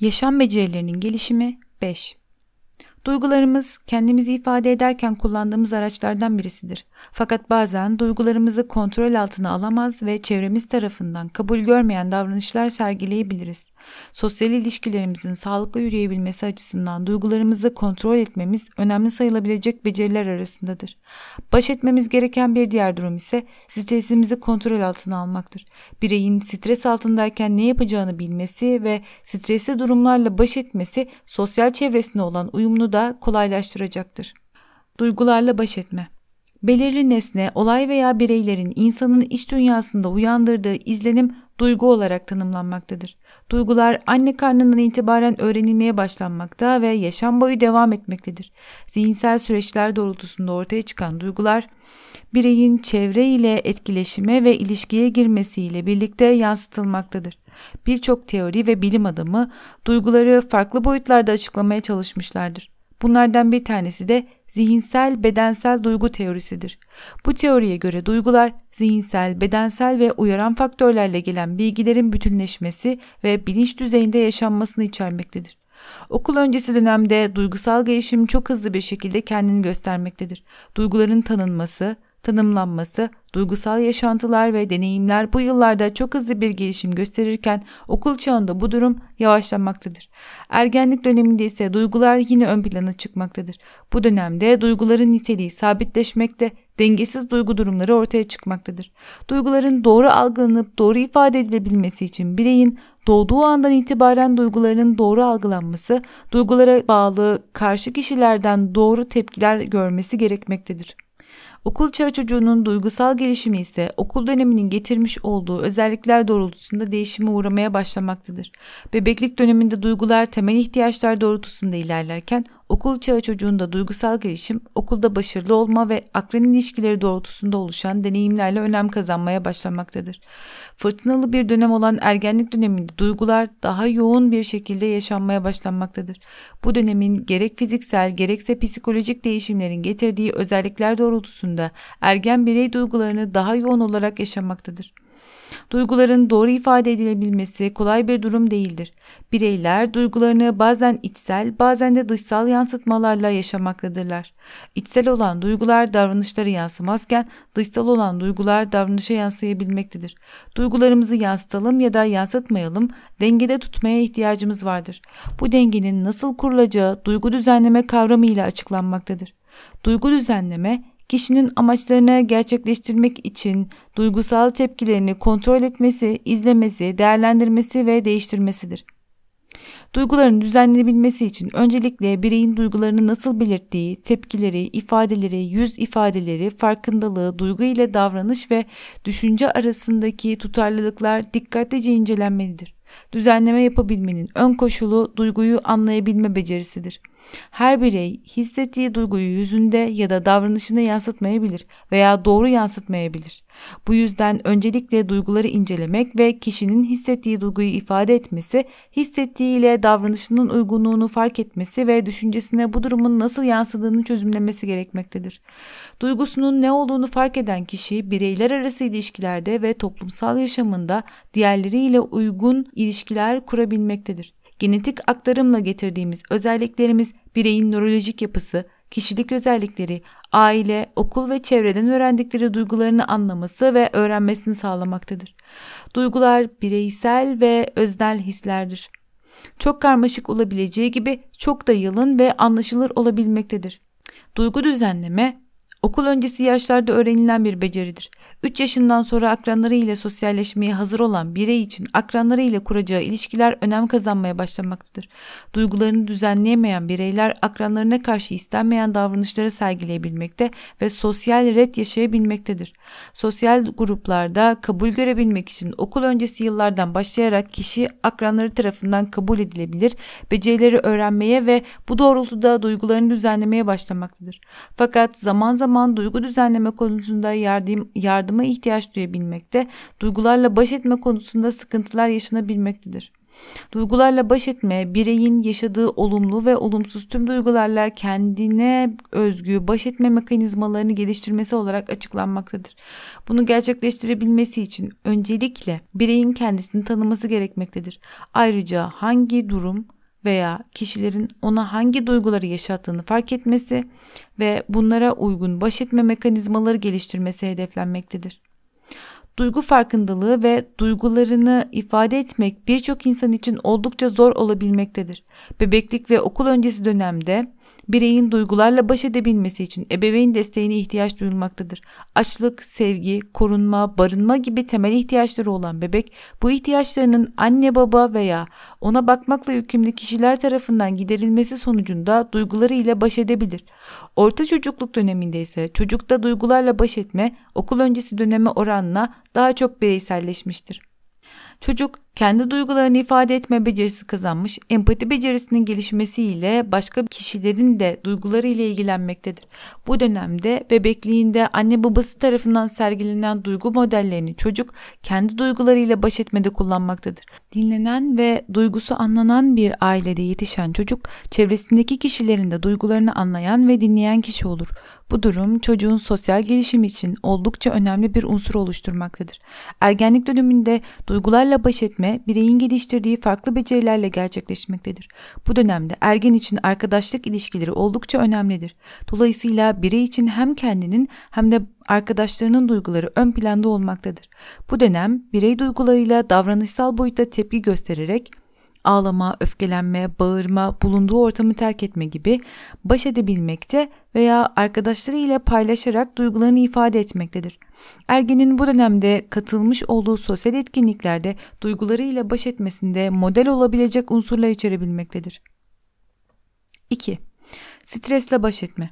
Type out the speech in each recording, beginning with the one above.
Yaşam becerilerinin gelişimi 5. Duygularımız kendimizi ifade ederken kullandığımız araçlardan birisidir. Fakat bazen duygularımızı kontrol altına alamaz ve çevremiz tarafından kabul görmeyen davranışlar sergileyebiliriz. Sosyal ilişkilerimizin sağlıklı yürüyebilmesi açısından duygularımızı kontrol etmemiz önemli sayılabilecek beceriler arasındadır. Baş etmemiz gereken bir diğer durum ise stresimizi kontrol altına almaktır. Bireyin stres altındayken ne yapacağını bilmesi ve stresli durumlarla baş etmesi sosyal çevresine olan uyumunu da kolaylaştıracaktır. Duygularla baş etme Belirli nesne, olay veya bireylerin insanın iç dünyasında uyandırdığı izlenim duygu olarak tanımlanmaktadır. Duygular anne karnından itibaren öğrenilmeye başlanmakta ve yaşam boyu devam etmektedir. Zihinsel süreçler doğrultusunda ortaya çıkan duygular bireyin çevre ile etkileşime ve ilişkiye girmesiyle birlikte yansıtılmaktadır. Birçok teori ve bilim adamı duyguları farklı boyutlarda açıklamaya çalışmışlardır. Bunlardan bir tanesi de zihinsel bedensel duygu teorisidir. Bu teoriye göre duygular zihinsel, bedensel ve uyaran faktörlerle gelen bilgilerin bütünleşmesi ve bilinç düzeyinde yaşanmasını içermektedir. Okul öncesi dönemde duygusal gelişim çok hızlı bir şekilde kendini göstermektedir. Duyguların tanınması, tanımlanması, duygusal yaşantılar ve deneyimler bu yıllarda çok hızlı bir gelişim gösterirken okul çağında bu durum yavaşlamaktadır. Ergenlik döneminde ise duygular yine ön plana çıkmaktadır. Bu dönemde duyguların niteliği sabitleşmekte, dengesiz duygu durumları ortaya çıkmaktadır. Duyguların doğru algılanıp doğru ifade edilebilmesi için bireyin doğduğu andan itibaren duyguların doğru algılanması, duygulara bağlı karşı kişilerden doğru tepkiler görmesi gerekmektedir. Okul çağı çocuğunun duygusal gelişimi ise okul döneminin getirmiş olduğu özellikler doğrultusunda değişime uğramaya başlamaktadır. Bebeklik döneminde duygular temel ihtiyaçlar doğrultusunda ilerlerken okul çağı çocuğunda duygusal gelişim okulda başarılı olma ve akran ilişkileri doğrultusunda oluşan deneyimlerle önem kazanmaya başlamaktadır. Fırtınalı bir dönem olan ergenlik döneminde duygular daha yoğun bir şekilde yaşanmaya başlanmaktadır. Bu dönemin gerek fiziksel gerekse psikolojik değişimlerin getirdiği özellikler doğrultusunda ergen birey duygularını daha yoğun olarak yaşamaktadır. Duyguların doğru ifade edilebilmesi kolay bir durum değildir. Bireyler duygularını bazen içsel bazen de dışsal yansıtmalarla yaşamaktadırlar. İçsel olan duygular davranışları yansımazken dışsal olan duygular davranışa yansıyabilmektedir. Duygularımızı yansıtalım ya da yansıtmayalım dengede tutmaya ihtiyacımız vardır. Bu dengenin nasıl kurulacağı duygu düzenleme kavramı ile açıklanmaktadır. Duygu düzenleme kişinin amaçlarını gerçekleştirmek için duygusal tepkilerini kontrol etmesi, izlemesi, değerlendirmesi ve değiştirmesidir. Duyguların düzenlenebilmesi için öncelikle bireyin duygularını nasıl belirttiği, tepkileri, ifadeleri, yüz ifadeleri, farkındalığı, duygu ile davranış ve düşünce arasındaki tutarlılıklar dikkatlice incelenmelidir. Düzenleme yapabilmenin ön koşulu duyguyu anlayabilme becerisidir. Her birey hissettiği duyguyu yüzünde ya da davranışında yansıtmayabilir veya doğru yansıtmayabilir. Bu yüzden öncelikle duyguları incelemek ve kişinin hissettiği duyguyu ifade etmesi, hissettiği ile davranışının uygunluğunu fark etmesi ve düşüncesine bu durumun nasıl yansıdığını çözümlemesi gerekmektedir. Duygusunun ne olduğunu fark eden kişi bireyler arası ilişkilerde ve toplumsal yaşamında diğerleriyle uygun ilişkiler kurabilmektedir. Genetik aktarımla getirdiğimiz özelliklerimiz bireyin nörolojik yapısı, kişilik özellikleri, aile, okul ve çevreden öğrendikleri duygularını anlaması ve öğrenmesini sağlamaktadır. Duygular bireysel ve öznel hislerdir. Çok karmaşık olabileceği gibi çok da yalın ve anlaşılır olabilmektedir. Duygu düzenleme okul öncesi yaşlarda öğrenilen bir beceridir. 3 yaşından sonra akranları ile sosyalleşmeye hazır olan birey için akranları ile kuracağı ilişkiler önem kazanmaya başlamaktadır. Duygularını düzenleyemeyen bireyler akranlarına karşı istenmeyen davranışları sergileyebilmekte ve sosyal ret yaşayabilmektedir. Sosyal gruplarda kabul görebilmek için okul öncesi yıllardan başlayarak kişi akranları tarafından kabul edilebilir, becerileri öğrenmeye ve bu doğrultuda duygularını düzenlemeye başlamaktadır. Fakat zaman zaman duygu düzenleme konusunda yardım, yardıma ihtiyaç duyabilmekte, duygularla baş etme konusunda sıkıntılar yaşanabilmektedir. Duygularla baş etme, bireyin yaşadığı olumlu ve olumsuz tüm duygularla kendine özgü baş etme mekanizmalarını geliştirmesi olarak açıklanmaktadır. Bunu gerçekleştirebilmesi için öncelikle bireyin kendisini tanıması gerekmektedir. Ayrıca hangi durum veya kişilerin ona hangi duyguları yaşattığını fark etmesi ve bunlara uygun baş etme mekanizmaları geliştirmesi hedeflenmektedir. Duygu farkındalığı ve duygularını ifade etmek birçok insan için oldukça zor olabilmektedir. Bebeklik ve okul öncesi dönemde bireyin duygularla baş edebilmesi için ebeveyn desteğine ihtiyaç duyulmaktadır. Açlık, sevgi, korunma, barınma gibi temel ihtiyaçları olan bebek bu ihtiyaçlarının anne baba veya ona bakmakla yükümlü kişiler tarafından giderilmesi sonucunda duyguları ile baş edebilir. Orta çocukluk döneminde ise çocukta duygularla baş etme okul öncesi döneme oranla daha çok bireyselleşmiştir. Çocuk kendi duygularını ifade etme becerisi kazanmış, empati becerisinin gelişmesiyle başka kişilerin de duyguları ile ilgilenmektedir. Bu dönemde bebekliğinde anne babası tarafından sergilenen duygu modellerini çocuk kendi duygularıyla baş etmede kullanmaktadır. Dinlenen ve duygusu anlanan bir ailede yetişen çocuk çevresindeki kişilerin de duygularını anlayan ve dinleyen kişi olur. Bu durum çocuğun sosyal gelişimi için oldukça önemli bir unsur oluşturmaktadır. Ergenlik döneminde duygularla baş etme bireyin geliştirdiği farklı becerilerle gerçekleşmektedir. Bu dönemde ergen için arkadaşlık ilişkileri oldukça önemlidir. Dolayısıyla birey için hem kendinin hem de arkadaşlarının duyguları ön planda olmaktadır. Bu dönem birey duygularıyla davranışsal boyutta tepki göstererek ağlama, öfkelenme, bağırma, bulunduğu ortamı terk etme gibi baş edebilmekte veya arkadaşları ile paylaşarak duygularını ifade etmektedir. Ergenin bu dönemde katılmış olduğu sosyal etkinliklerde duygularıyla baş etmesinde model olabilecek unsurlar içerebilmektedir. 2. Stresle baş etme.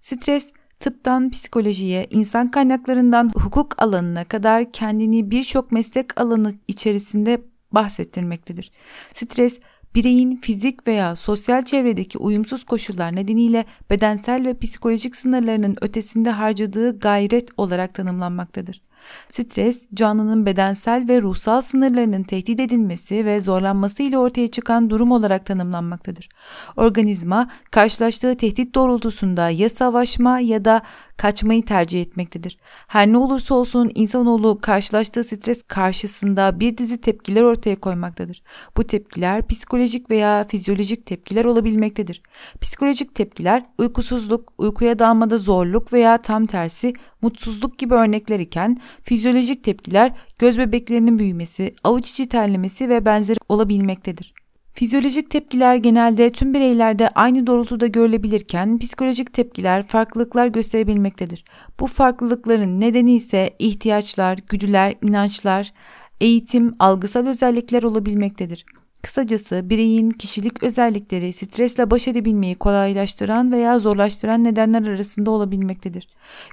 Stres tıptan psikolojiye, insan kaynaklarından hukuk alanına kadar kendini birçok meslek alanı içerisinde bahsettirmektedir. Stres bireyin fizik veya sosyal çevredeki uyumsuz koşullar nedeniyle bedensel ve psikolojik sınırlarının ötesinde harcadığı gayret olarak tanımlanmaktadır. Stres, canlının bedensel ve ruhsal sınırlarının tehdit edilmesi ve zorlanması ile ortaya çıkan durum olarak tanımlanmaktadır. Organizma, karşılaştığı tehdit doğrultusunda ya savaşma ya da kaçmayı tercih etmektedir. Her ne olursa olsun insanoğlu karşılaştığı stres karşısında bir dizi tepkiler ortaya koymaktadır. Bu tepkiler psikolojik veya fizyolojik tepkiler olabilmektedir. Psikolojik tepkiler uykusuzluk, uykuya dalmada zorluk veya tam tersi mutsuzluk gibi örnekler iken fizyolojik tepkiler göz bebeklerinin büyümesi, avuç içi terlemesi ve benzeri olabilmektedir. Fizyolojik tepkiler genelde tüm bireylerde aynı doğrultuda görülebilirken psikolojik tepkiler farklılıklar gösterebilmektedir. Bu farklılıkların nedeni ise ihtiyaçlar, güdüler, inançlar, eğitim, algısal özellikler olabilmektedir. Kısacası bireyin kişilik özellikleri stresle baş edebilmeyi kolaylaştıran veya zorlaştıran nedenler arasında olabilmektedir.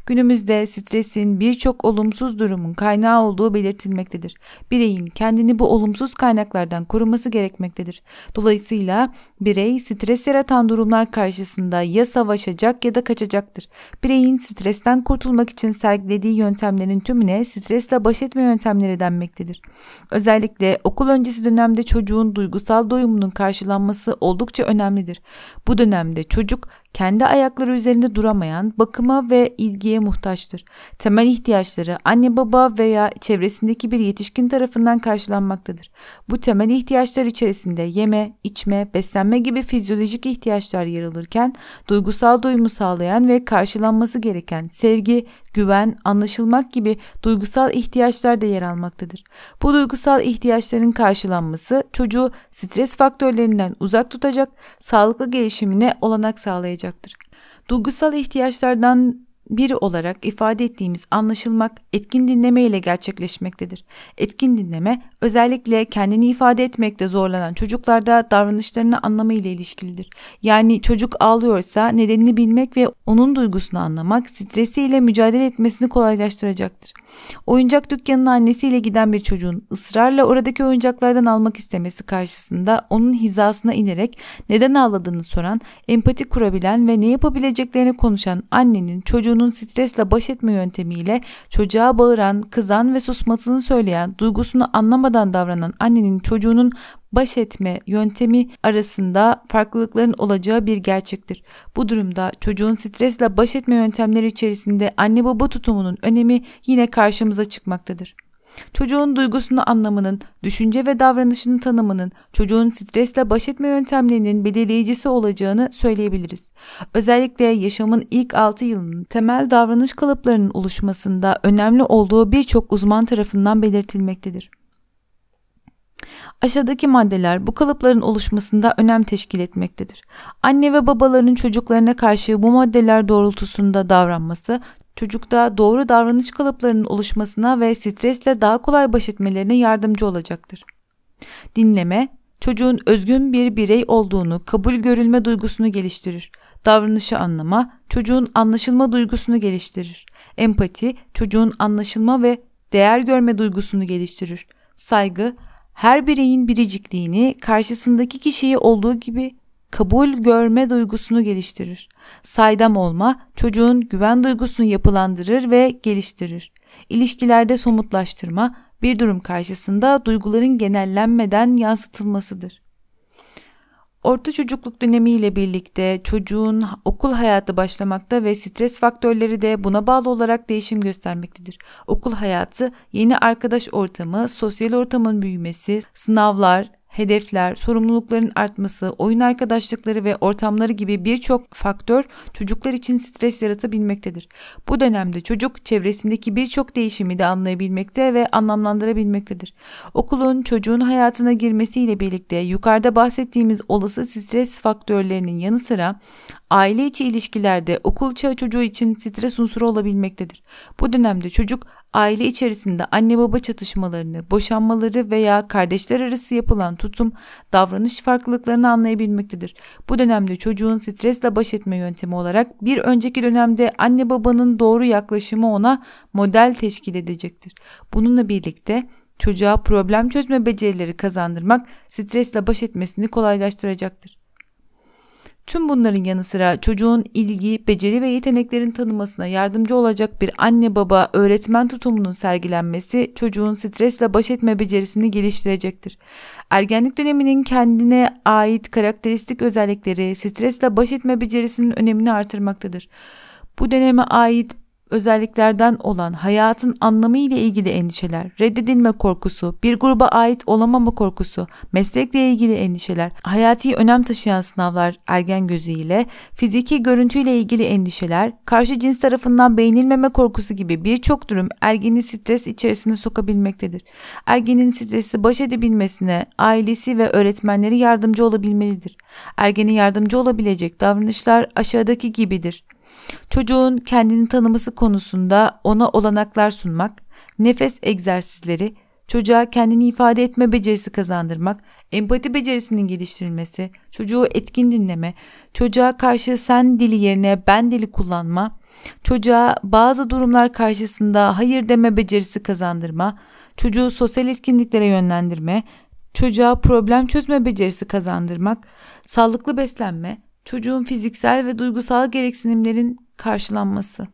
Günümüzde stresin birçok olumsuz durumun kaynağı olduğu belirtilmektedir. Bireyin kendini bu olumsuz kaynaklardan koruması gerekmektedir. Dolayısıyla birey stres yaratan durumlar karşısında ya savaşacak ya da kaçacaktır. Bireyin stresten kurtulmak için sergilediği yöntemlerin tümüne stresle baş etme yöntemleri denmektedir. Özellikle okul öncesi dönemde çocuğun duygusal doyumunun karşılanması oldukça önemlidir. Bu dönemde çocuk kendi ayakları üzerinde duramayan, bakıma ve ilgiye muhtaçtır. Temel ihtiyaçları anne baba veya çevresindeki bir yetişkin tarafından karşılanmaktadır. Bu temel ihtiyaçlar içerisinde yeme, içme, beslenme gibi fizyolojik ihtiyaçlar yer alırken duygusal doyumu sağlayan ve karşılanması gereken sevgi, güven, anlaşılmak gibi duygusal ihtiyaçlar da yer almaktadır. Bu duygusal ihtiyaçların karşılanması çocuğu stres faktörlerinden uzak tutacak, sağlıklı gelişimine olanak sağlayacaktır. Duygusal ihtiyaçlardan biri olarak ifade ettiğimiz anlaşılmak etkin dinleme ile gerçekleşmektedir. Etkin dinleme özellikle kendini ifade etmekte zorlanan çocuklarda davranışlarını anlama ile ilişkilidir. Yani çocuk ağlıyorsa nedenini bilmek ve onun duygusunu anlamak stresiyle mücadele etmesini kolaylaştıracaktır. Oyuncak dükkanına annesiyle giden bir çocuğun ısrarla oradaki oyuncaklardan almak istemesi karşısında onun hizasına inerek neden ağladığını soran, empati kurabilen ve ne yapabileceklerini konuşan annenin çocuğunun stresle baş etme yöntemiyle çocuğa bağıran, kızan ve susmasını söyleyen, duygusunu anlamadan davranan annenin çocuğunun baş etme yöntemi arasında farklılıkların olacağı bir gerçektir. Bu durumda çocuğun stresle baş etme yöntemleri içerisinde anne baba tutumunun önemi yine karşımıza çıkmaktadır. Çocuğun duygusunu anlamının, düşünce ve davranışının tanımının, çocuğun stresle baş etme yöntemlerinin belirleyicisi olacağını söyleyebiliriz. Özellikle yaşamın ilk 6 yılının temel davranış kalıplarının oluşmasında önemli olduğu birçok uzman tarafından belirtilmektedir. Aşağıdaki maddeler bu kalıpların oluşmasında önem teşkil etmektedir. Anne ve babaların çocuklarına karşı bu maddeler doğrultusunda davranması çocukta doğru davranış kalıplarının oluşmasına ve stresle daha kolay baş etmelerine yardımcı olacaktır. Dinleme, çocuğun özgün bir birey olduğunu kabul görülme duygusunu geliştirir. Davranışı anlama, çocuğun anlaşılma duygusunu geliştirir. Empati, çocuğun anlaşılma ve değer görme duygusunu geliştirir. Saygı, her bireyin biricikliğini karşısındaki kişiyi olduğu gibi kabul görme duygusunu geliştirir. Saydam olma çocuğun güven duygusunu yapılandırır ve geliştirir. İlişkilerde somutlaştırma bir durum karşısında duyguların genellenmeden yansıtılmasıdır. Orta çocukluk dönemiyle birlikte çocuğun okul hayatı başlamakta ve stres faktörleri de buna bağlı olarak değişim göstermektedir. Okul hayatı yeni arkadaş ortamı, sosyal ortamın büyümesi, sınavlar, hedefler, sorumlulukların artması, oyun arkadaşlıkları ve ortamları gibi birçok faktör çocuklar için stres yaratabilmektedir. Bu dönemde çocuk çevresindeki birçok değişimi de anlayabilmekte ve anlamlandırabilmektedir. Okulun çocuğun hayatına girmesiyle birlikte yukarıda bahsettiğimiz olası stres faktörlerinin yanı sıra aile içi ilişkilerde okul çağı çocuğu için stres unsuru olabilmektedir. Bu dönemde çocuk aile içerisinde anne baba çatışmalarını, boşanmaları veya kardeşler arası yapılan tutum, davranış farklılıklarını anlayabilmektedir. Bu dönemde çocuğun stresle baş etme yöntemi olarak bir önceki dönemde anne babanın doğru yaklaşımı ona model teşkil edecektir. Bununla birlikte çocuğa problem çözme becerileri kazandırmak stresle baş etmesini kolaylaştıracaktır. Tüm bunların yanı sıra çocuğun ilgi, beceri ve yeteneklerin tanımasına yardımcı olacak bir anne baba öğretmen tutumunun sergilenmesi çocuğun stresle baş etme becerisini geliştirecektir. Ergenlik döneminin kendine ait karakteristik özellikleri stresle baş etme becerisinin önemini artırmaktadır. Bu döneme ait özelliklerden olan hayatın anlamı ile ilgili endişeler, reddedilme korkusu, bir gruba ait olamama korkusu, meslekle ilgili endişeler, hayati önem taşıyan sınavlar ergen gözüyle, fiziki görüntüyle ilgili endişeler, karşı cins tarafından beğenilmeme korkusu gibi birçok durum ergeni stres içerisine sokabilmektedir. Ergenin stresi baş edebilmesine ailesi ve öğretmenleri yardımcı olabilmelidir. Ergene yardımcı olabilecek davranışlar aşağıdaki gibidir. Çocuğun kendini tanıması konusunda ona olanaklar sunmak, nefes egzersizleri, çocuğa kendini ifade etme becerisi kazandırmak, empati becerisinin geliştirilmesi, çocuğu etkin dinleme, çocuğa karşı sen dili yerine ben dili kullanma, çocuğa bazı durumlar karşısında hayır deme becerisi kazandırma, çocuğu sosyal etkinliklere yönlendirme, çocuğa problem çözme becerisi kazandırmak, sağlıklı beslenme, çocuğun fiziksel ve duygusal gereksinimlerin karşılanması.